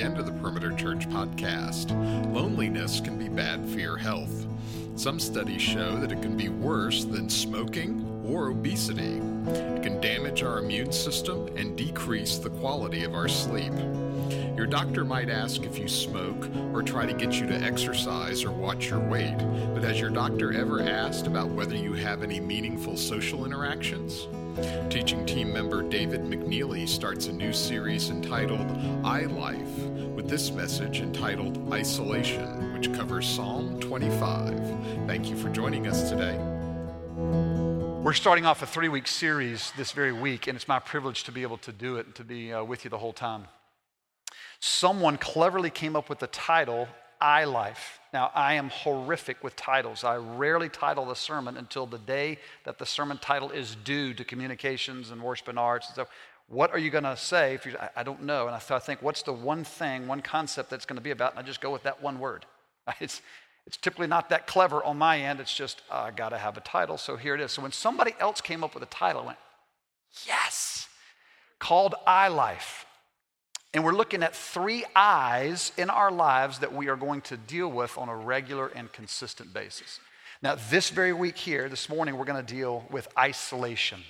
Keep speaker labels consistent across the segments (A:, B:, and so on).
A: again to the Perimeter Church podcast. Loneliness can be bad for your health. Some studies show that it can be worse than smoking or obesity. It can damage our immune system and decrease the quality of our sleep. Your doctor might ask if you smoke or try to get you to exercise or watch your weight, but has your doctor ever asked about whether you have any meaningful social interactions? Teaching team member David McNeely starts a new series entitled I Life with this message entitled Isolation, which covers Psalm 25. Thank you for joining us today.
B: We're starting off a three week series this very week, and it's my privilege to be able to do it and to be uh, with you the whole time. Someone cleverly came up with the title, I Life. Now, I am horrific with titles. I rarely title the sermon until the day that the sermon title is due to communications and worship and arts stuff. What are you going to say? If you, I, I don't know. And I, I think, what's the one thing, one concept that's going to be about? And I just go with that one word. It's, it's typically not that clever on my end. It's just, uh, I got to have a title. So here it is. So when somebody else came up with a title, I went, yes, called I Life. And we're looking at three I's in our lives that we are going to deal with on a regular and consistent basis. Now, this very week here, this morning, we're going to deal with isolation.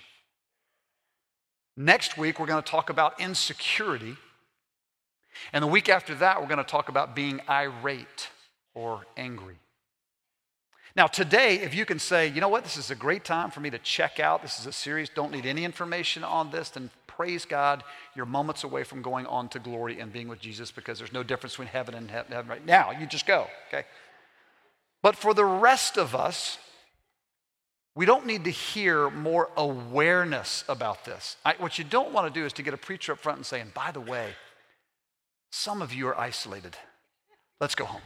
B: Next week, we're going to talk about insecurity. And the week after that, we're going to talk about being irate or angry. Now, today, if you can say, you know what, this is a great time for me to check out, this is a series, don't need any information on this, then praise God, you're moments away from going on to glory and being with Jesus because there's no difference between heaven and heaven right now. You just go, okay? But for the rest of us, we don't need to hear more awareness about this. I, what you don't want to do is to get a preacher up front and say, and by the way, some of you are isolated. Let's go home.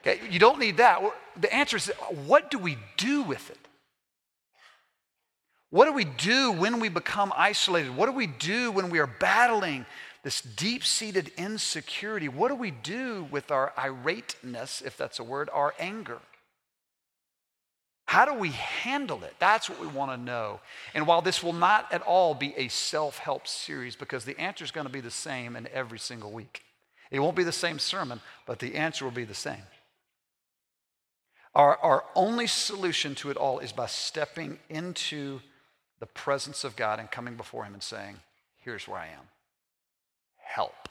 B: Okay, you don't need that. The answer is, what do we do with it? What do we do when we become isolated? What do we do when we are battling this deep seated insecurity? What do we do with our irateness, if that's a word, our anger? How do we handle it? That's what we want to know. And while this will not at all be a self help series, because the answer is going to be the same in every single week, it won't be the same sermon, but the answer will be the same. Our, our only solution to it all is by stepping into the presence of God and coming before Him and saying, Here's where I am. Help.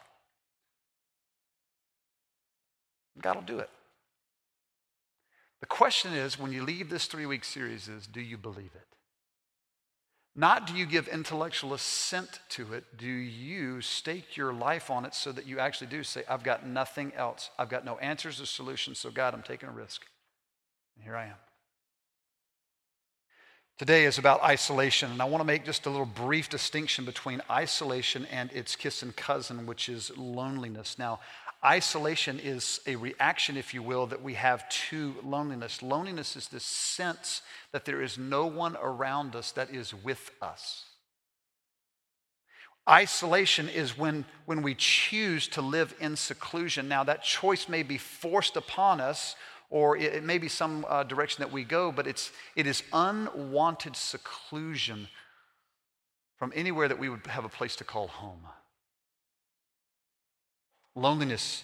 B: God will do it. The question is when you leave this three week series, is do you believe it? Not do you give intellectual assent to it, do you stake your life on it so that you actually do say, I've got nothing else. I've got no answers or solutions, so God, I'm taking a risk. And here I am. Today is about isolation, and I want to make just a little brief distinction between isolation and its kissing cousin, which is loneliness. Now, isolation is a reaction, if you will, that we have to loneliness. Loneliness is this sense that there is no one around us that is with us. Isolation is when, when we choose to live in seclusion. Now, that choice may be forced upon us or it, may be some uh, direction that we go, but it's, it is unwanted seclusion from anywhere that we would have a place to call home. Loneliness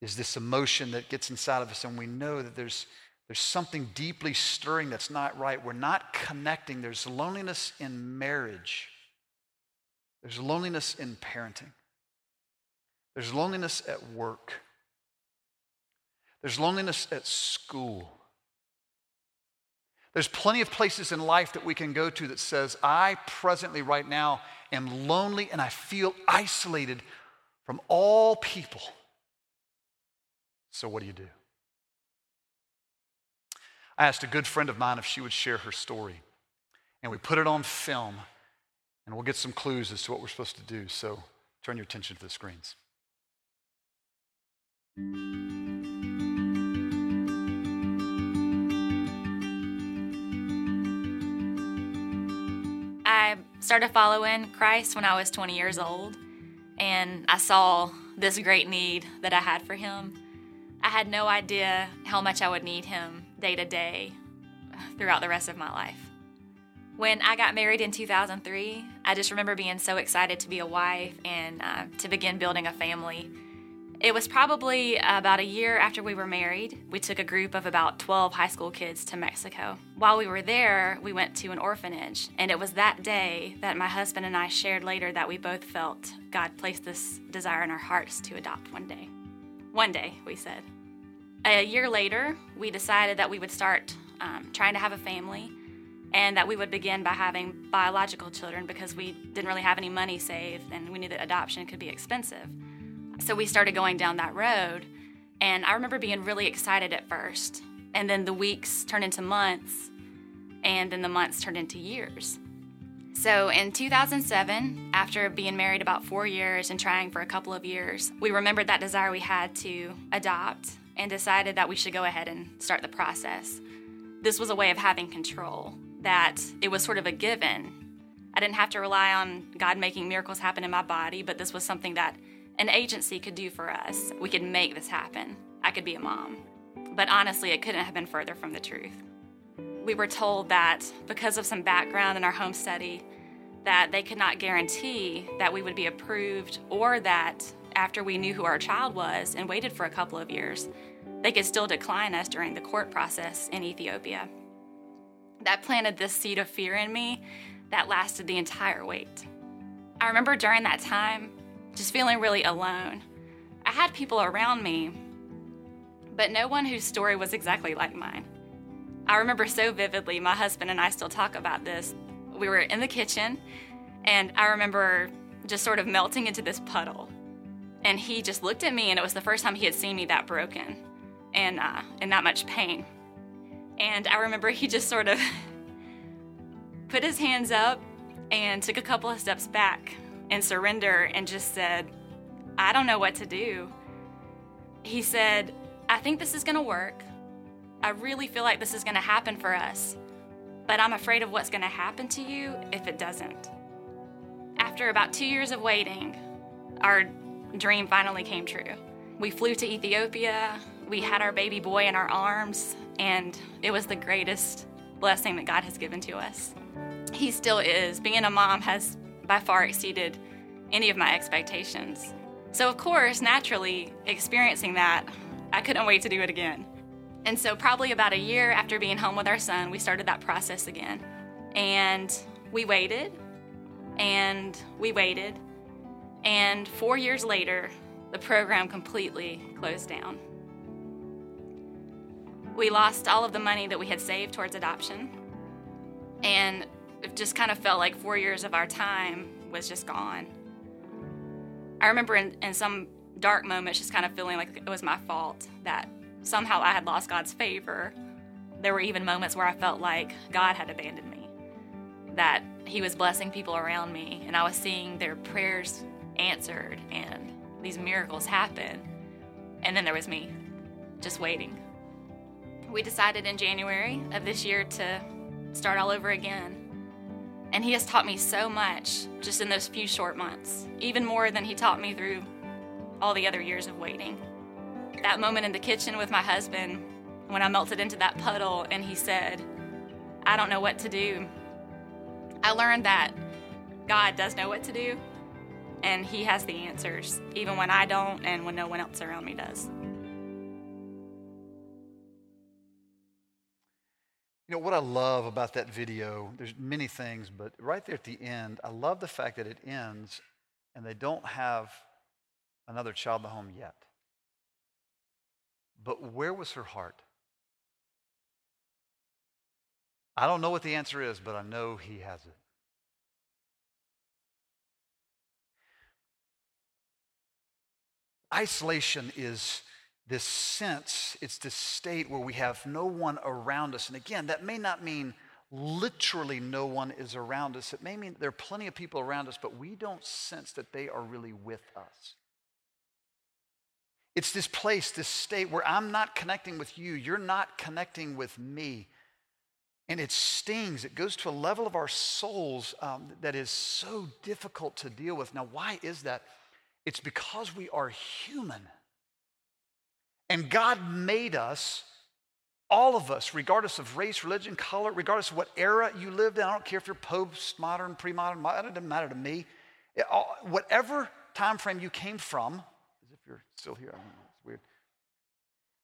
B: is this emotion that gets inside of us, and we know that there's, there's something deeply stirring that's not right. We're not connecting. There's loneliness in marriage, there's loneliness in parenting, there's loneliness at work. There's loneliness at school. There's plenty of places in life that we can go to that says, I presently, right now, am lonely and I feel isolated from all people. So, what do you do? I asked a good friend of mine if she would share her story. And we put it on film, and we'll get some clues as to what we're supposed to do. So, turn your attention to the screens.
C: Started following Christ when I was 20 years old, and I saw this great need that I had for Him. I had no idea how much I would need Him day to day throughout the rest of my life. When I got married in 2003, I just remember being so excited to be a wife and uh, to begin building a family. It was probably about a year after we were married. We took a group of about 12 high school kids to Mexico. While we were there, we went to an orphanage, and it was that day that my husband and I shared later that we both felt God placed this desire in our hearts to adopt one day. One day, we said. A year later, we decided that we would start um, trying to have a family and that we would begin by having biological children because we didn't really have any money saved and we knew that adoption could be expensive. So we started going down that road, and I remember being really excited at first. And then the weeks turned into months, and then the months turned into years. So in 2007, after being married about four years and trying for a couple of years, we remembered that desire we had to adopt and decided that we should go ahead and start the process. This was a way of having control that it was sort of a given. I didn't have to rely on God making miracles happen in my body, but this was something that an agency could do for us. We could make this happen. I could be a mom. But honestly, it couldn't have been further from the truth. We were told that because of some background in our home study, that they could not guarantee that we would be approved or that after we knew who our child was and waited for a couple of years, they could still decline us during the court process in Ethiopia that planted this seed of fear in me that lasted the entire wait. I remember during that time just feeling really alone. I had people around me, but no one whose story was exactly like mine. I remember so vividly, my husband and I still talk about this. We were in the kitchen, and I remember just sort of melting into this puddle. And he just looked at me, and it was the first time he had seen me that broken and uh, in that much pain. And I remember he just sort of put his hands up and took a couple of steps back and surrender and just said, I don't know what to do. He said, I think this is going to work. I really feel like this is going to happen for us, but I'm afraid of what's going to happen to you if it doesn't. After about two years of waiting, our dream finally came true. We flew to Ethiopia. We had our baby boy in our arms and it was the greatest blessing that God has given to us. He still is. Being a mom has by far exceeded any of my expectations. So, of course, naturally, experiencing that, I couldn't wait to do it again. And so, probably about a year after being home with our son, we started that process again. And we waited, and we waited, and four years later, the program completely closed down. We lost all of the money that we had saved towards adoption. And it just kind of felt like four years of our time was just gone. I remember in, in some dark moments just kind of feeling like it was my fault that somehow I had lost God's favor. There were even moments where I felt like God had abandoned me, that He was blessing people around me, and I was seeing their prayers answered and these miracles happen. And then there was me, just waiting we decided in January of this year to start all over again. And he has taught me so much just in those few short months, even more than he taught me through all the other years of waiting. That moment in the kitchen with my husband, when I melted into that puddle and he said, I don't know what to do, I learned that God does know what to do and he has the answers, even when I don't and when no one else around me does.
B: You know what I love about that video, there's many things, but right there at the end, I love the fact that it ends and they don't have another child in the home yet. But where was her heart? I don't know what the answer is, but I know he has it. Isolation is this sense, it's this state where we have no one around us. And again, that may not mean literally no one is around us. It may mean there are plenty of people around us, but we don't sense that they are really with us. It's this place, this state where I'm not connecting with you, you're not connecting with me. And it stings. It goes to a level of our souls um, that is so difficult to deal with. Now, why is that? It's because we are human. And God made us all of us, regardless of race, religion, color, regardless of what era you lived in, I don't care if you're postmodern, pre-modern, it doesn't matter to me. It, all, whatever time frame you came from, as if you're still here, I don't know, it's weird.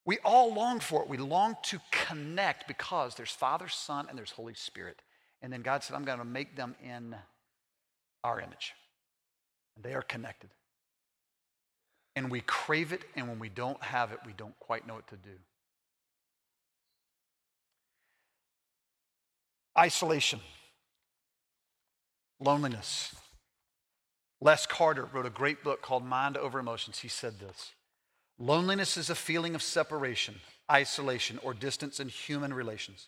B: We all long for it. We long to connect because there's Father, Son, and there's Holy Spirit. And then God said, I'm going to make them in our image. And they are connected. And we crave it, and when we don't have it, we don't quite know what to do. Isolation, loneliness. Les Carter wrote a great book called Mind Over Emotions. He said this Loneliness is a feeling of separation, isolation, or distance in human relations.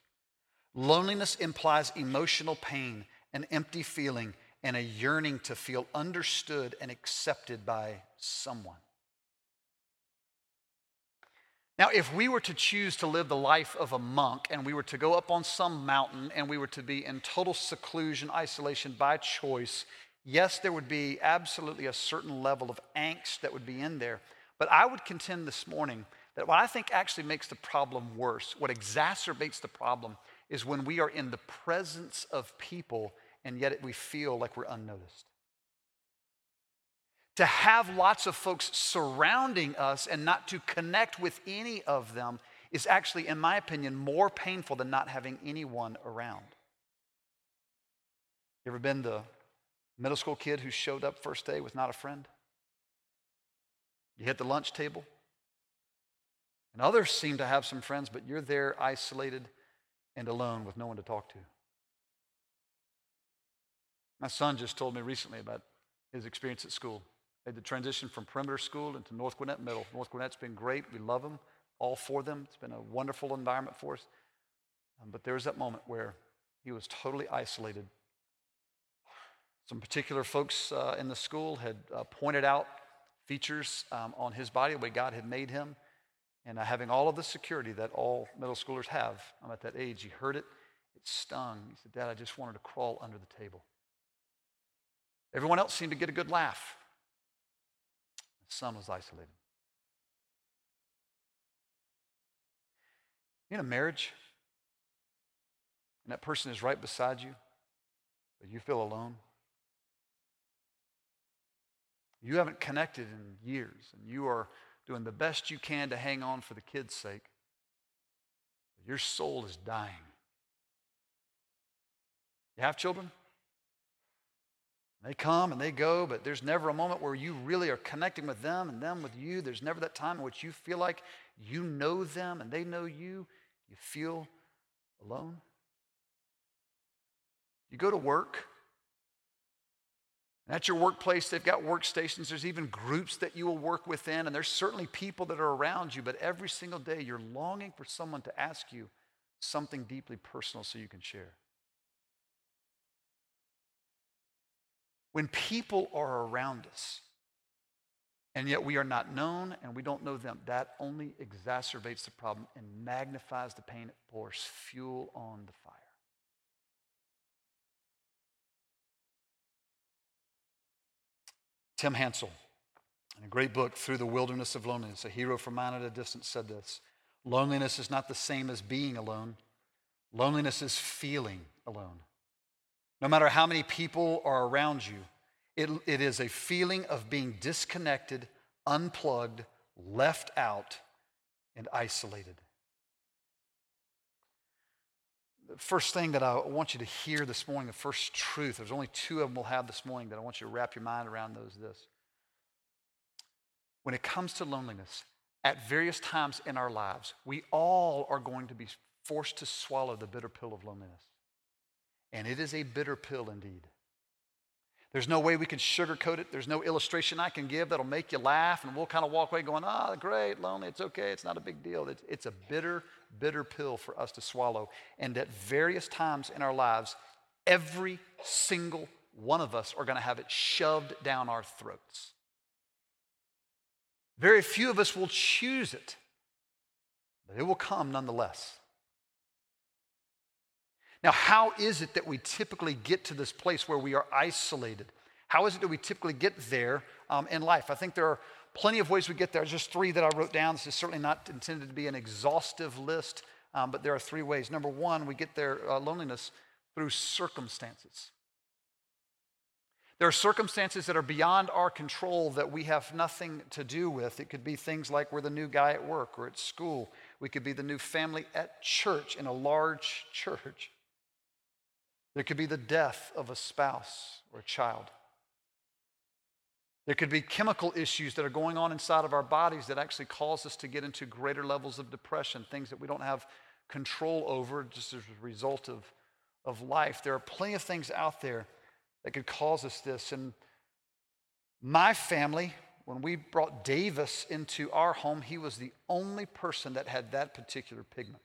B: Loneliness implies emotional pain, an empty feeling, and a yearning to feel understood and accepted by someone. Now, if we were to choose to live the life of a monk and we were to go up on some mountain and we were to be in total seclusion, isolation by choice, yes, there would be absolutely a certain level of angst that would be in there. But I would contend this morning that what I think actually makes the problem worse, what exacerbates the problem, is when we are in the presence of people and yet we feel like we're unnoticed to have lots of folks surrounding us and not to connect with any of them is actually, in my opinion, more painful than not having anyone around. You ever been the middle school kid who showed up first day with not a friend? You hit the lunch table, and others seem to have some friends, but you're there isolated and alone with no one to talk to. My son just told me recently about his experience at school made the transition from perimeter school into North Gwinnett Middle. North Gwinnett's been great. We love them, all for them. It's been a wonderful environment for us. Um, but there was that moment where he was totally isolated. Some particular folks uh, in the school had uh, pointed out features um, on his body, the way God had made him, and uh, having all of the security that all middle schoolers have. I'm at that age. He heard it. It stung. He said, Dad, I just wanted to crawl under the table. Everyone else seemed to get a good laugh son was isolated. In a marriage, and that person is right beside you, but you feel alone. You haven't connected in years, and you are doing the best you can to hang on for the kids' sake. Your soul is dying. You have children? They come and they go, but there's never a moment where you really are connecting with them and them with you. There's never that time in which you feel like you know them and they know you. You feel alone. You go to work. And at your workplace, they've got workstations. There's even groups that you will work within, and there's certainly people that are around you, but every single day you're longing for someone to ask you something deeply personal so you can share. When people are around us, and yet we are not known and we don't know them, that only exacerbates the problem and magnifies the pain. It pours fuel on the fire. Tim Hansel, in a great book, Through the Wilderness of Loneliness, a hero from mine at a distance, said this Loneliness is not the same as being alone, loneliness is feeling alone. No matter how many people are around you, it, it is a feeling of being disconnected, unplugged, left out, and isolated. The first thing that I want you to hear this morning, the first truth, there's only two of them we'll have this morning that I want you to wrap your mind around those this. When it comes to loneliness, at various times in our lives, we all are going to be forced to swallow the bitter pill of loneliness. And it is a bitter pill indeed. There's no way we can sugarcoat it. There's no illustration I can give that'll make you laugh, and we'll kind of walk away going, ah, great, lonely, it's okay, it's not a big deal. It's, it's a bitter, bitter pill for us to swallow. And at various times in our lives, every single one of us are going to have it shoved down our throats. Very few of us will choose it, but it will come nonetheless. Now, how is it that we typically get to this place where we are isolated? How is it that we typically get there um, in life? I think there are plenty of ways we get there. Just three that I wrote down. This is certainly not intended to be an exhaustive list, um, but there are three ways. Number one, we get there uh, loneliness through circumstances. There are circumstances that are beyond our control that we have nothing to do with. It could be things like we're the new guy at work or at school. We could be the new family at church in a large church. There could be the death of a spouse or a child. There could be chemical issues that are going on inside of our bodies that actually cause us to get into greater levels of depression, things that we don't have control over just as a result of, of life. There are plenty of things out there that could cause us this. And my family, when we brought Davis into our home, he was the only person that had that particular pigment.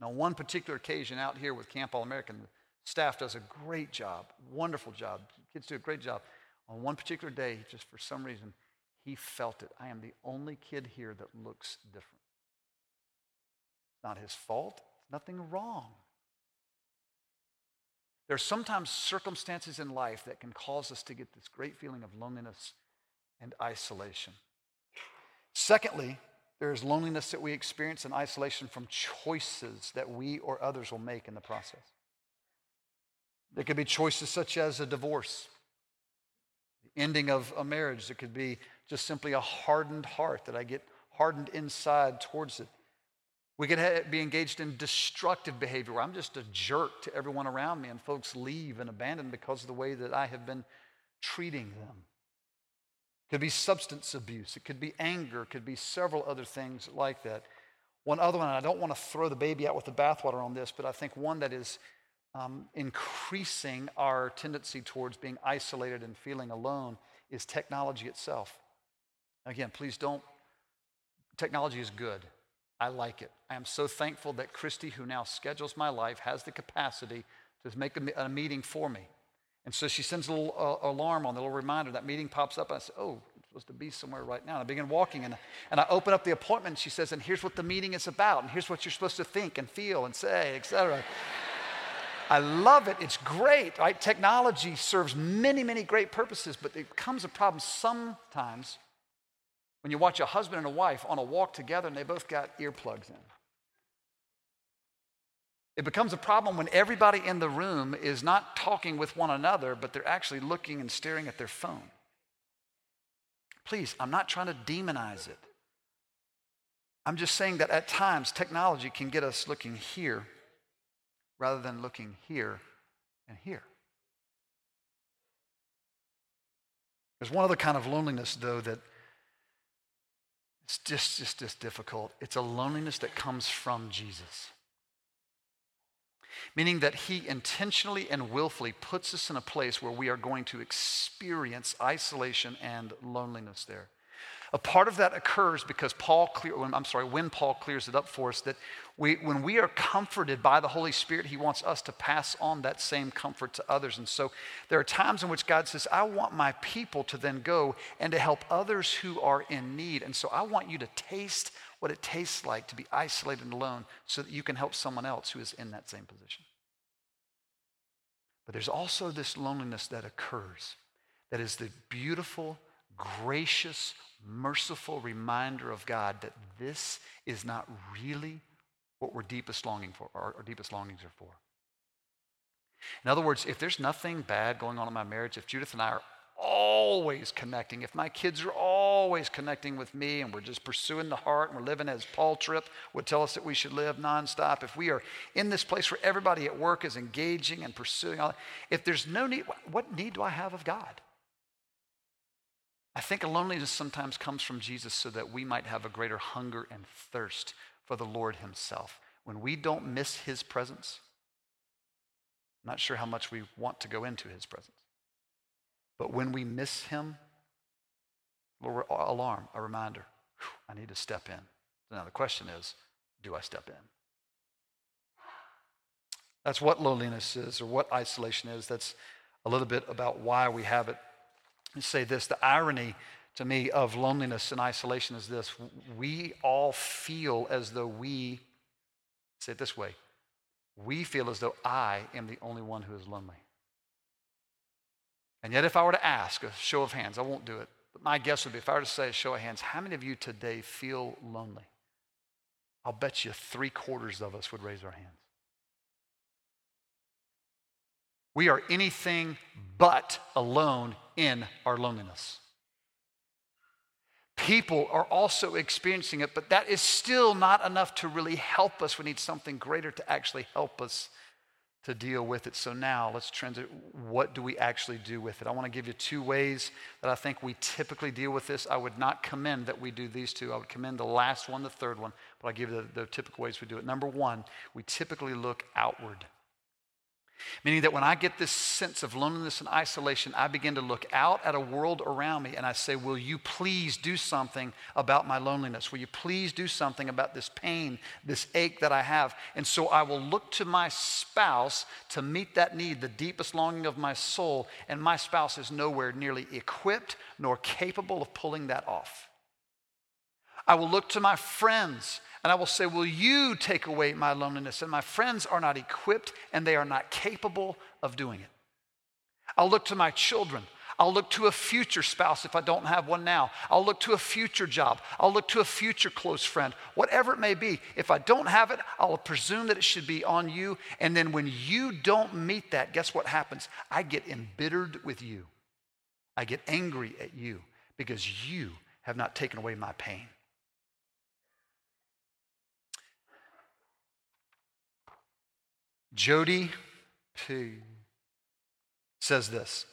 B: Now, one particular occasion out here with Camp All American, the staff does a great job, wonderful job. Kids do a great job. On one particular day, just for some reason, he felt it. I am the only kid here that looks different. It's not his fault, nothing wrong. There are sometimes circumstances in life that can cause us to get this great feeling of loneliness and isolation. Secondly, there is loneliness that we experience in isolation from choices that we or others will make in the process. There could be choices such as a divorce, the ending of a marriage. There could be just simply a hardened heart that I get hardened inside towards it. We could be engaged in destructive behavior where I'm just a jerk to everyone around me and folks leave and abandon because of the way that I have been treating them. Could be substance abuse, it could be anger, it could be several other things like that. One other one, I don't want to throw the baby out with the bathwater on this, but I think one that is um, increasing our tendency towards being isolated and feeling alone is technology itself. Again, please don't, technology is good. I like it. I am so thankful that Christy, who now schedules my life, has the capacity to make a, a meeting for me. And so she sends a little uh, alarm on, the little reminder. That meeting pops up. And I say, oh, I'm supposed to be somewhere right now. And I begin walking and, and I open up the appointment. And she says, and here's what the meeting is about. And here's what you're supposed to think and feel and say, etc. I love it. It's great, right? Technology serves many, many great purposes, but it comes a problem sometimes when you watch a husband and a wife on a walk together and they both got earplugs in. It becomes a problem when everybody in the room is not talking with one another, but they're actually looking and staring at their phone. Please, I'm not trying to demonize it. I'm just saying that at times technology can get us looking here rather than looking here and here. There's one other kind of loneliness, though, that it's just, just, just difficult. It's a loneliness that comes from Jesus. Meaning that he intentionally and willfully puts us in a place where we are going to experience isolation and loneliness there. A part of that occurs because Paul clear, I'm sorry, when Paul clears it up for us that we, when we are comforted by the Holy Spirit, he wants us to pass on that same comfort to others. And so there are times in which God says, I want my people to then go and to help others who are in need. And so I want you to taste what it tastes like to be isolated and alone so that you can help someone else who is in that same position. But there's also this loneliness that occurs that is the beautiful, gracious, merciful reminder of God that this is not really what we're deepest longing for, our, our deepest longings are for. In other words, if there's nothing bad going on in my marriage, if Judith and I are always connecting, if my kids are always connecting with me and we're just pursuing the heart and we're living as Paul Tripp would tell us that we should live nonstop, if we are in this place where everybody at work is engaging and pursuing all if there's no need, what need do I have of God? I think loneliness sometimes comes from Jesus so that we might have a greater hunger and thirst for the Lord Himself. When we don't miss His presence, I'm not sure how much we want to go into His presence. But when we miss Him, a alarm, a reminder, I need to step in. Now the question is, do I step in? That's what loneliness is or what isolation is. That's a little bit about why we have it say this the irony to me of loneliness and isolation is this we all feel as though we, say it this way, we feel as though I am the only one who is lonely. And yet, if I were to ask a show of hands, I won't do it, but my guess would be if I were to say a show of hands, how many of you today feel lonely? I'll bet you three quarters of us would raise our hands. We are anything but alone in our loneliness. People are also experiencing it, but that is still not enough to really help us. We need something greater to actually help us to deal with it. So now let's transit. What do we actually do with it? I want to give you two ways that I think we typically deal with this. I would not commend that we do these two. I would commend the last one, the third one, but I'll give you the, the typical ways we do it. Number one, we typically look outward. Meaning that when I get this sense of loneliness and isolation, I begin to look out at a world around me and I say, Will you please do something about my loneliness? Will you please do something about this pain, this ache that I have? And so I will look to my spouse to meet that need, the deepest longing of my soul, and my spouse is nowhere nearly equipped nor capable of pulling that off. I will look to my friends and I will say, Will you take away my loneliness? And my friends are not equipped and they are not capable of doing it. I'll look to my children. I'll look to a future spouse if I don't have one now. I'll look to a future job. I'll look to a future close friend. Whatever it may be, if I don't have it, I'll presume that it should be on you. And then when you don't meet that, guess what happens? I get embittered with you. I get angry at you because you have not taken away my pain. Jody P. says this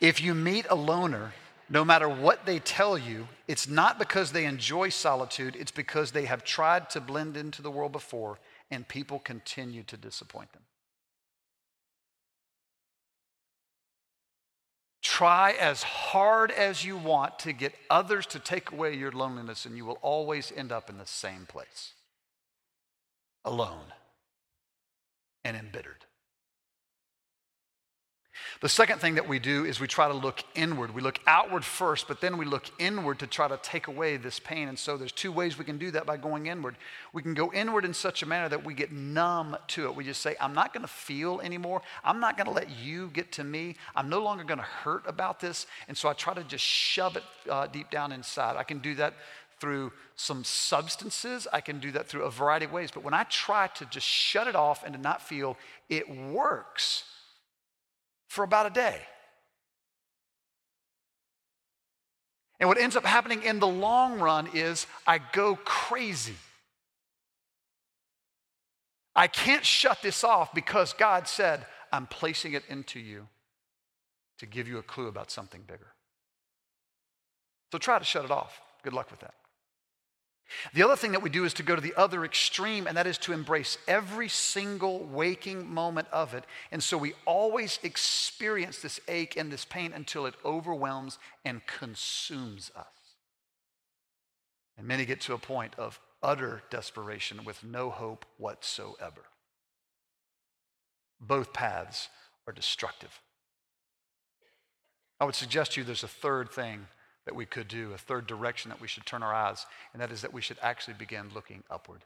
B: If you meet a loner, no matter what they tell you, it's not because they enjoy solitude, it's because they have tried to blend into the world before and people continue to disappoint them. Try as hard as you want to get others to take away your loneliness, and you will always end up in the same place alone and embittered. The second thing that we do is we try to look inward. We look outward first, but then we look inward to try to take away this pain. And so there's two ways we can do that by going inward. We can go inward in such a manner that we get numb to it. We just say, I'm not going to feel anymore. I'm not going to let you get to me. I'm no longer going to hurt about this. And so I try to just shove it uh, deep down inside. I can do that through some substances. I can do that through a variety of ways. But when I try to just shut it off and to not feel, it works for about a day. And what ends up happening in the long run is I go crazy. I can't shut this off because God said, I'm placing it into you to give you a clue about something bigger. So try to shut it off. Good luck with that. The other thing that we do is to go to the other extreme, and that is to embrace every single waking moment of it. And so we always experience this ache and this pain until it overwhelms and consumes us. And many get to a point of utter desperation with no hope whatsoever. Both paths are destructive. I would suggest to you there's a third thing that we could do, a third direction that we should turn our eyes, and that is that we should actually begin looking upward.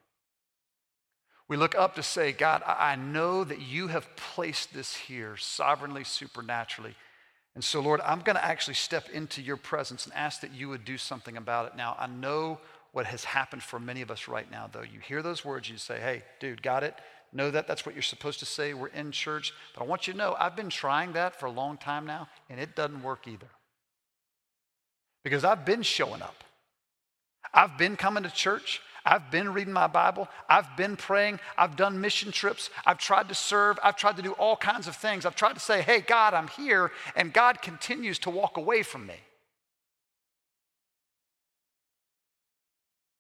B: We look up to say, God, I know that you have placed this here sovereignly, supernaturally. And so, Lord, I'm going to actually step into your presence and ask that you would do something about it. Now, I know what has happened for many of us right now, though. You hear those words, you say, hey, dude, got it? Know that that's what you're supposed to say. We're in church. But I want you to know, I've been trying that for a long time now, and it doesn't work either because I've been showing up. I've been coming to church. I've been reading my Bible. I've been praying. I've done mission trips. I've tried to serve. I've tried to do all kinds of things. I've tried to say, hey, God, I'm here. And God continues to walk away from me.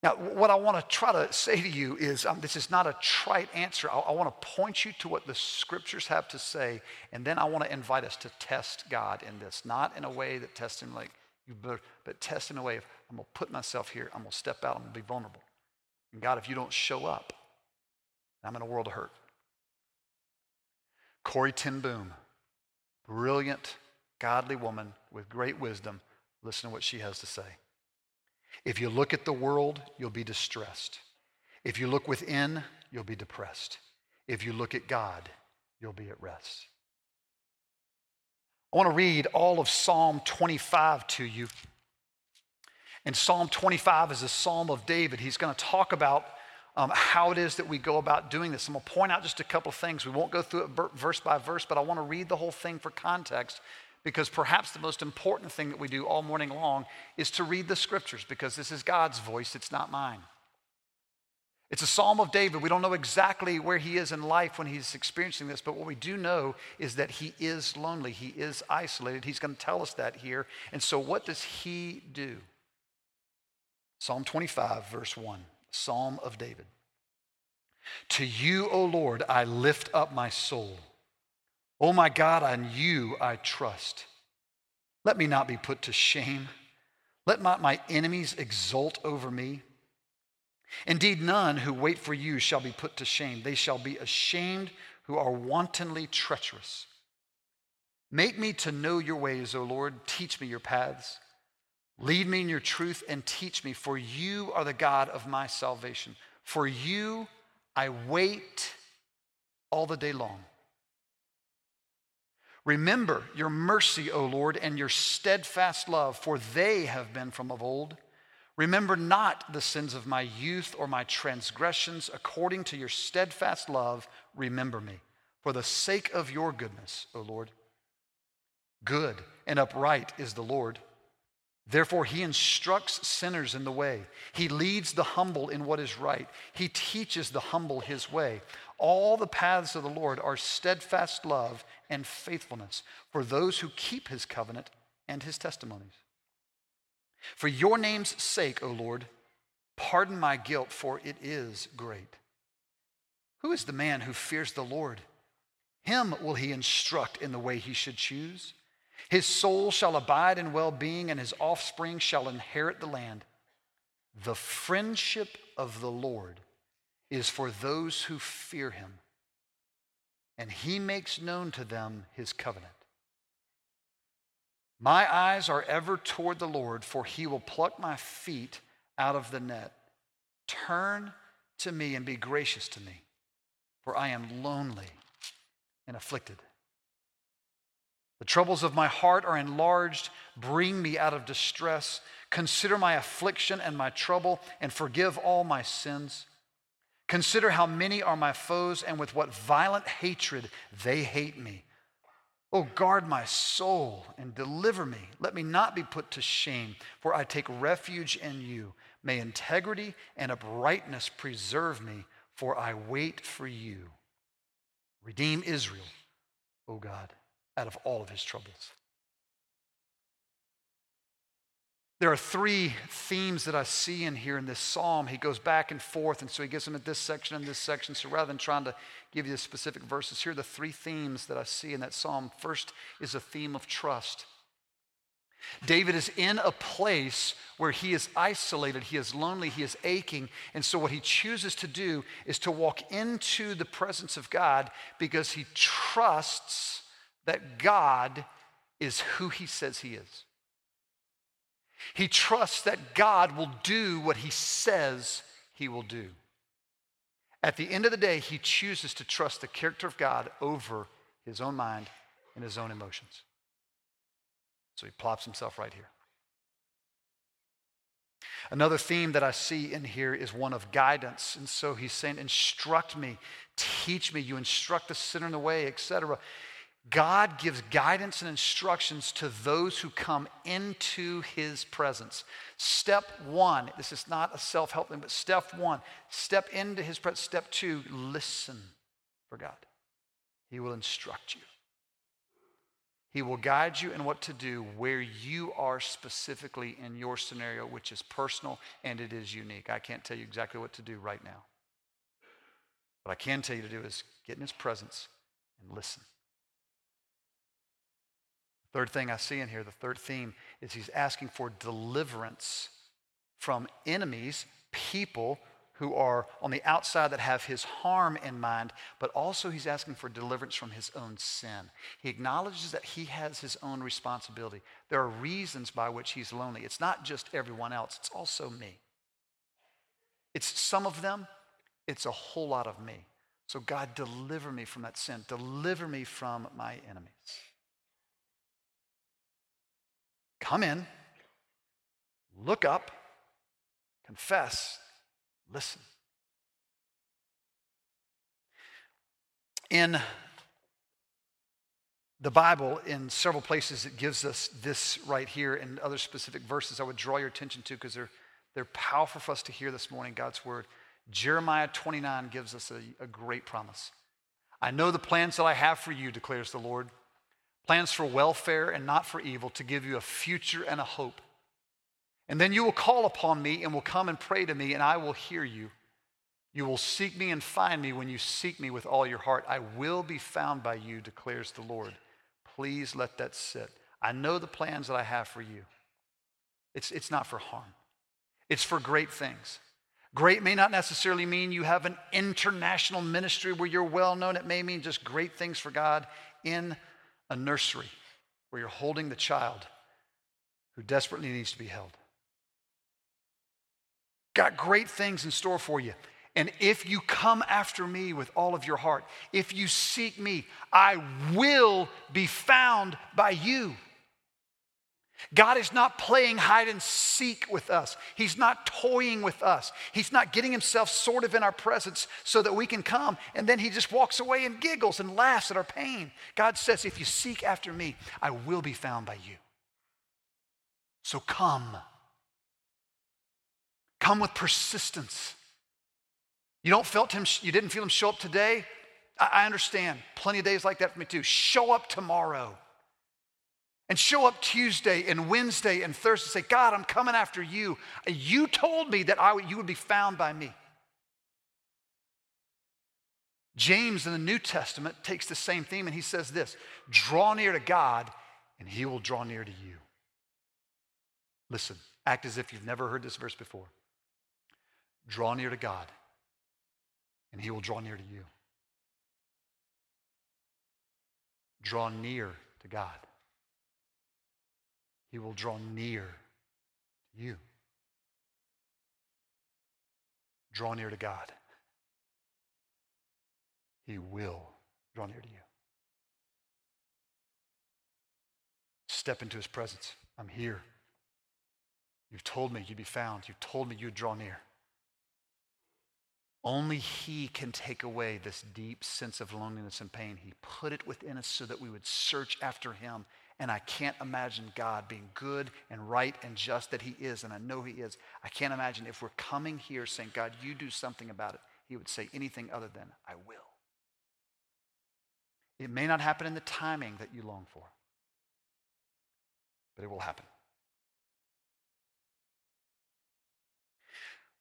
B: Now, what I want to try to say to you is um, this is not a trite answer. I, I want to point you to what the scriptures have to say, and then I want to invite us to test God in this, not in a way that tests Him like, you better, but test a way I'm going to put myself here. I'm going to step out. I'm going to be vulnerable. And God, if you don't show up, I'm in a world of hurt. Corrie ten Boom, brilliant, godly woman with great wisdom. Listen to what she has to say. If you look at the world, you'll be distressed. If you look within, you'll be depressed. If you look at God, you'll be at rest. I want to read all of Psalm 25 to you. And Psalm 25 is a psalm of David. He's going to talk about um, how it is that we go about doing this. I'm going to point out just a couple of things. We won't go through it verse by verse, but I want to read the whole thing for context because perhaps the most important thing that we do all morning long is to read the scriptures because this is God's voice, it's not mine. It's a psalm of David. We don't know exactly where he is in life when he's experiencing this, but what we do know is that he is lonely. He is isolated. He's going to tell us that here. And so, what does he do? Psalm 25, verse 1, Psalm of David. To you, O Lord, I lift up my soul. O my God, on you I trust. Let me not be put to shame. Let not my enemies exult over me. Indeed, none who wait for you shall be put to shame. They shall be ashamed who are wantonly treacherous. Make me to know your ways, O Lord. Teach me your paths. Lead me in your truth and teach me, for you are the God of my salvation. For you I wait all the day long. Remember your mercy, O Lord, and your steadfast love, for they have been from of old. Remember not the sins of my youth or my transgressions. According to your steadfast love, remember me, for the sake of your goodness, O Lord. Good and upright is the Lord. Therefore, he instructs sinners in the way. He leads the humble in what is right. He teaches the humble his way. All the paths of the Lord are steadfast love and faithfulness for those who keep his covenant and his testimonies. For your name's sake, O Lord, pardon my guilt, for it is great. Who is the man who fears the Lord? Him will he instruct in the way he should choose. His soul shall abide in well being, and his offspring shall inherit the land. The friendship of the Lord is for those who fear him, and he makes known to them his covenant. My eyes are ever toward the Lord, for he will pluck my feet out of the net. Turn to me and be gracious to me, for I am lonely and afflicted. The troubles of my heart are enlarged. Bring me out of distress. Consider my affliction and my trouble, and forgive all my sins. Consider how many are my foes, and with what violent hatred they hate me. Oh, guard my soul and deliver me. Let me not be put to shame, for I take refuge in you. May integrity and uprightness preserve me, for I wait for you. Redeem Israel, O God, out of all of his troubles. There are three themes that I see in here in this psalm. He goes back and forth, and so he gives them at this section and this section. So rather than trying to give you the specific verses, here are the three themes that I see in that psalm. First is a theme of trust. David is in a place where he is isolated, he is lonely, he is aching. And so, what he chooses to do is to walk into the presence of God because he trusts that God is who he says he is. He trusts that God will do what he says he will do. At the end of the day, he chooses to trust the character of God over his own mind and his own emotions. So he plops himself right here. Another theme that I see in here is one of guidance. And so he's saying, Instruct me, teach me. You instruct the sinner in the way, etc. God gives guidance and instructions to those who come into his presence. Step one, this is not a self help thing, but step one, step into his presence. Step two, listen for God. He will instruct you. He will guide you in what to do where you are specifically in your scenario, which is personal and it is unique. I can't tell you exactly what to do right now. What I can tell you to do is get in his presence and listen. Third thing I see in here, the third theme, is he's asking for deliverance from enemies, people who are on the outside that have his harm in mind, but also he's asking for deliverance from his own sin. He acknowledges that he has his own responsibility. There are reasons by which he's lonely. It's not just everyone else, it's also me. It's some of them, it's a whole lot of me. So, God, deliver me from that sin, deliver me from my enemies. Come in, look up, confess, listen. In the Bible, in several places, it gives us this right here and other specific verses I would draw your attention to because they're, they're powerful for us to hear this morning, God's word. Jeremiah 29 gives us a, a great promise. I know the plans that I have for you, declares the Lord plans for welfare and not for evil, to give you a future and a hope. And then you will call upon me and will come and pray to me, and I will hear you. You will seek me and find me when you seek me with all your heart. I will be found by you, declares the Lord. Please let that sit. I know the plans that I have for you. It's, it's not for harm, it's for great things. Great may not necessarily mean you have an international ministry where you're well known. It may mean just great things for God in a nursery where you're holding the child who desperately needs to be held. Got great things in store for you. And if you come after me with all of your heart, if you seek me, I will be found by you. God is not playing hide and seek with us. He's not toying with us. He's not getting himself sort of in our presence so that we can come and then he just walks away and giggles and laughs at our pain. God says, If you seek after me, I will be found by you. So come. Come with persistence. You don't felt him, you didn't feel him show up today? I understand. Plenty of days like that for me too. Show up tomorrow. And show up Tuesday and Wednesday and Thursday. and Say, God, I'm coming after you. You told me that I, you would be found by me. James in the New Testament takes the same theme and he says this draw near to God and he will draw near to you. Listen, act as if you've never heard this verse before. Draw near to God and he will draw near to you. Draw near to God. He will draw near to you. Draw near to God. He will draw near to you. Step into his presence. I'm here. You've told me you'd be found. You've told me you'd draw near. Only He can take away this deep sense of loneliness and pain. He put it within us so that we would search after Him. And I can't imagine God being good and right and just that He is, and I know He is. I can't imagine if we're coming here saying, God, you do something about it, He would say anything other than, I will. It may not happen in the timing that you long for, but it will happen.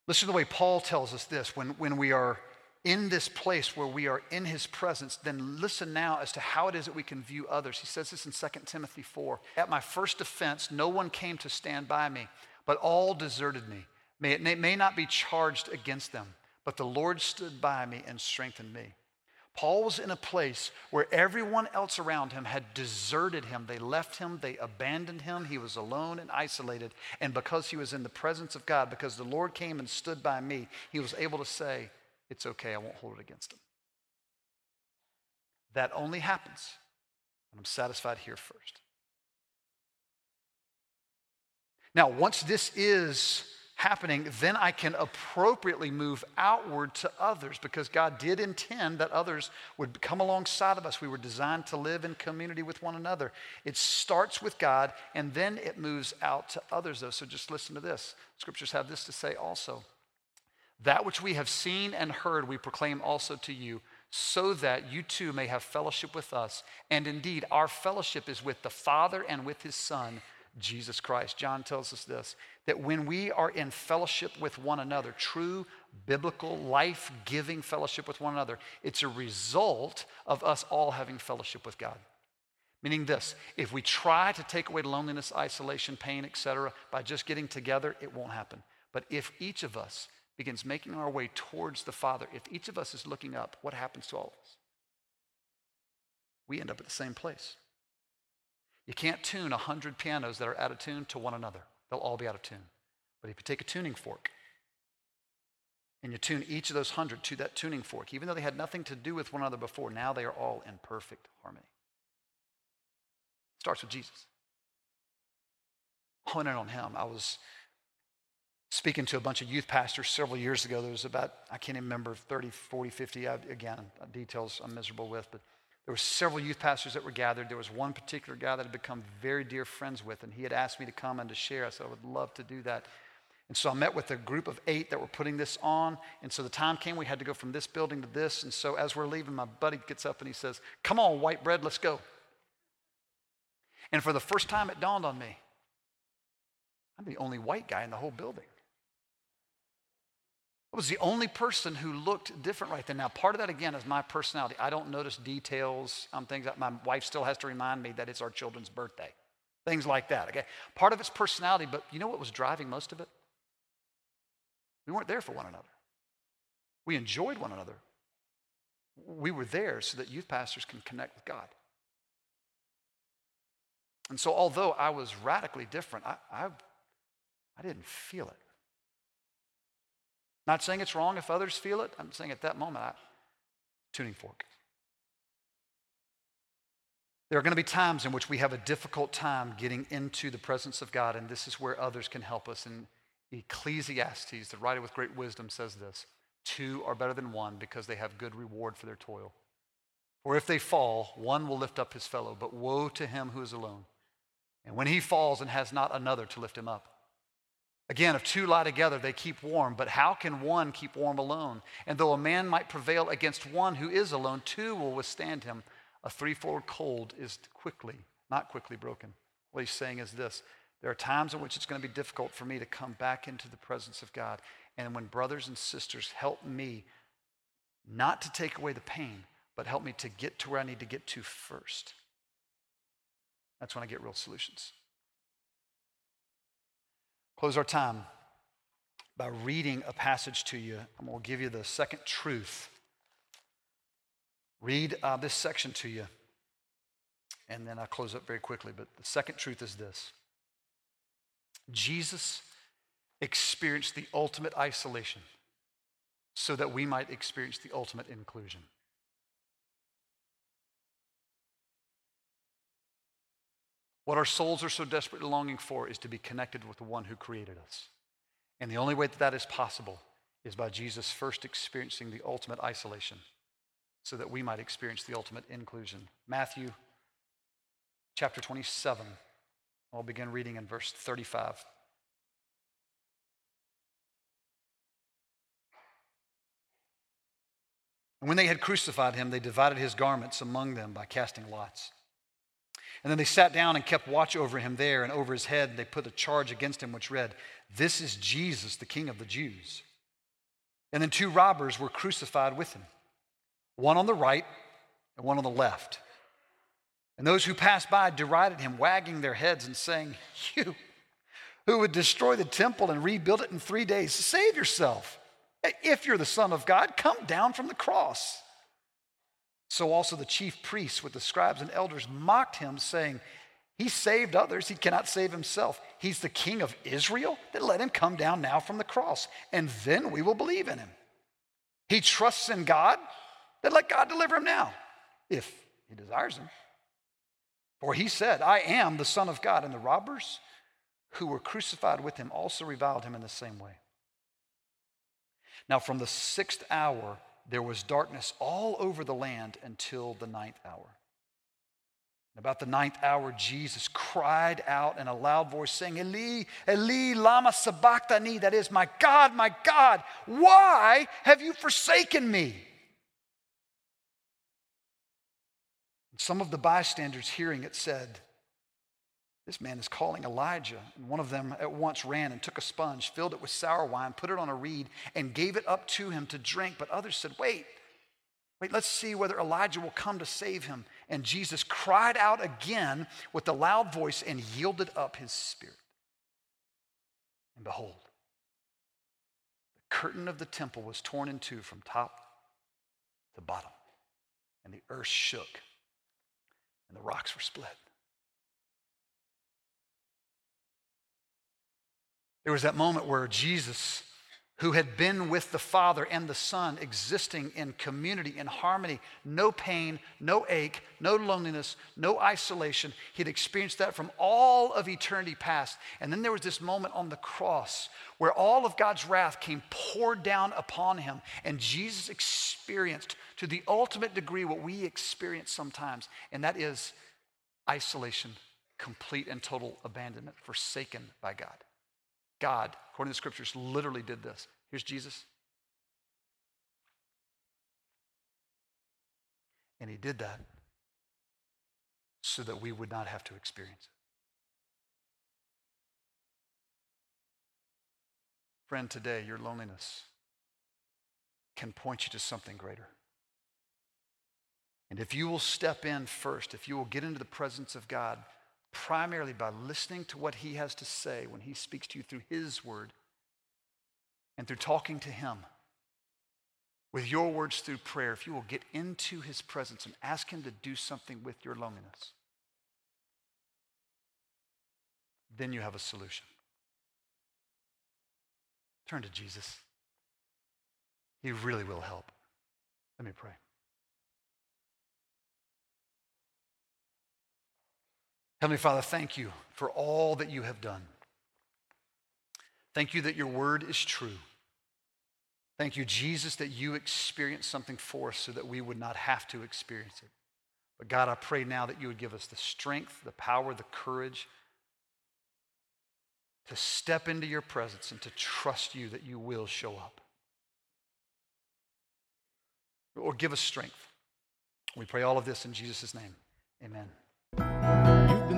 B: Listen to the way Paul tells us this when, when we are in this place where we are in his presence, then listen now as to how it is that we can view others. He says this in 2 Timothy 4 At my first offense, no one came to stand by me, but all deserted me. May it may not be charged against them, but the Lord stood by me and strengthened me. Paul was in a place where everyone else around him had deserted him. They left him, they abandoned him. He was alone and isolated. And because he was in the presence of God, because the Lord came and stood by me, he was able to say, It's okay, I won't hold it against him. That only happens when I'm satisfied here first. Now, once this is happening, then I can appropriately move outward to others because God did intend that others would come alongside of us. We were designed to live in community with one another. It starts with God and then it moves out to others, though. So just listen to this. Scriptures have this to say also. That which we have seen and heard, we proclaim also to you, so that you too may have fellowship with us. And indeed, our fellowship is with the Father and with his Son Jesus Christ. John tells us this that when we are in fellowship with one another, true biblical, life giving fellowship with one another, it's a result of us all having fellowship with God. Meaning this if we try to take away loneliness, isolation, pain, etc., by just getting together, it won't happen. But if each of us begins making our way towards the Father, if each of us is looking up, what happens to all of us? We end up at the same place. You can't tune 100 pianos that are out of tune to one another. They'll all be out of tune. But if you take a tuning fork and you tune each of those 100 to that tuning fork, even though they had nothing to do with one another before, now they are all in perfect harmony. It starts with Jesus. Honing on him. I was speaking to a bunch of youth pastors several years ago. There was about, I can't even remember, 30, 40, 50, again, details I'm miserable with, but there were several youth pastors that were gathered. There was one particular guy that I'd become very dear friends with, and he had asked me to come and to share. I said, I would love to do that. And so I met with a group of eight that were putting this on. And so the time came, we had to go from this building to this. And so as we're leaving, my buddy gets up and he says, Come on, white bread, let's go. And for the first time, it dawned on me I'm the only white guy in the whole building. I was the only person who looked different right then. Now, part of that, again, is my personality. I don't notice details on things. That my wife still has to remind me that it's our children's birthday. Things like that, okay? Part of it's personality, but you know what was driving most of it? We weren't there for one another. We enjoyed one another. We were there so that youth pastors can connect with God. And so, although I was radically different, I, I, I didn't feel it. Not saying it's wrong if others feel it. I'm saying at that moment, I, tuning fork. There are going to be times in which we have a difficult time getting into the presence of God, and this is where others can help us. And Ecclesiastes, the writer with great wisdom, says this Two are better than one because they have good reward for their toil. For if they fall, one will lift up his fellow, but woe to him who is alone. And when he falls and has not another to lift him up. Again, if two lie together, they keep warm, but how can one keep warm alone? And though a man might prevail against one who is alone, two will withstand him. A threefold cold is quickly, not quickly broken. What he's saying is this there are times in which it's going to be difficult for me to come back into the presence of God. And when brothers and sisters help me not to take away the pain, but help me to get to where I need to get to first, that's when I get real solutions. Close our time by reading a passage to you. I'm going to give you the second truth. Read uh, this section to you, and then I'll close up very quickly. But the second truth is this Jesus experienced the ultimate isolation so that we might experience the ultimate inclusion. What our souls are so desperately longing for is to be connected with the one who created us. And the only way that that is possible is by Jesus first experiencing the ultimate isolation so that we might experience the ultimate inclusion. Matthew chapter 27. I'll begin reading in verse 35. And when they had crucified him, they divided his garments among them by casting lots. And then they sat down and kept watch over him there, and over his head And they put a charge against him which read, This is Jesus, the King of the Jews. And then two robbers were crucified with him, one on the right and one on the left. And those who passed by derided him, wagging their heads and saying, You who would destroy the temple and rebuild it in three days, save yourself. If you're the Son of God, come down from the cross. So also the chief priests with the scribes and elders mocked him, saying, He saved others, he cannot save himself. He's the king of Israel? Then let him come down now from the cross, and then we will believe in him. He trusts in God? Then let God deliver him now, if he desires him. For he said, I am the Son of God. And the robbers who were crucified with him also reviled him in the same way. Now, from the sixth hour, there was darkness all over the land until the ninth hour. About the ninth hour, Jesus cried out in a loud voice, saying, Eli, Eli, lama sabachthani, that is, my God, my God, why have you forsaken me? Some of the bystanders hearing it said, This man is calling Elijah. And one of them at once ran and took a sponge, filled it with sour wine, put it on a reed, and gave it up to him to drink. But others said, Wait, wait, let's see whether Elijah will come to save him. And Jesus cried out again with a loud voice and yielded up his spirit. And behold, the curtain of the temple was torn in two from top to bottom, and the earth shook and the rocks were split. There was that moment where Jesus, who had been with the Father and the Son, existing in community, in harmony, no pain, no ache, no loneliness, no isolation. He'd experienced that from all of eternity past. And then there was this moment on the cross where all of God's wrath came poured down upon him, and Jesus experienced to the ultimate degree what we experience sometimes, and that is isolation, complete and total abandonment, forsaken by God. God, according to the scriptures, literally did this. Here's Jesus. And he did that so that we would not have to experience it. Friend, today, your loneliness can point you to something greater. And if you will step in first, if you will get into the presence of God, primarily by listening to what he has to say when he speaks to you through his word and through talking to him with your words through prayer, if you will get into his presence and ask him to do something with your loneliness, then you have a solution. Turn to Jesus. He really will help. Let me pray. Heavenly Father, thank you for all that you have done. Thank you that your word is true. Thank you, Jesus, that you experienced something for us so that we would not have to experience it. But God, I pray now that you would give us the strength, the power, the courage to step into your presence and to trust you that you will show up. Or give us strength. We pray all of this in Jesus' name. Amen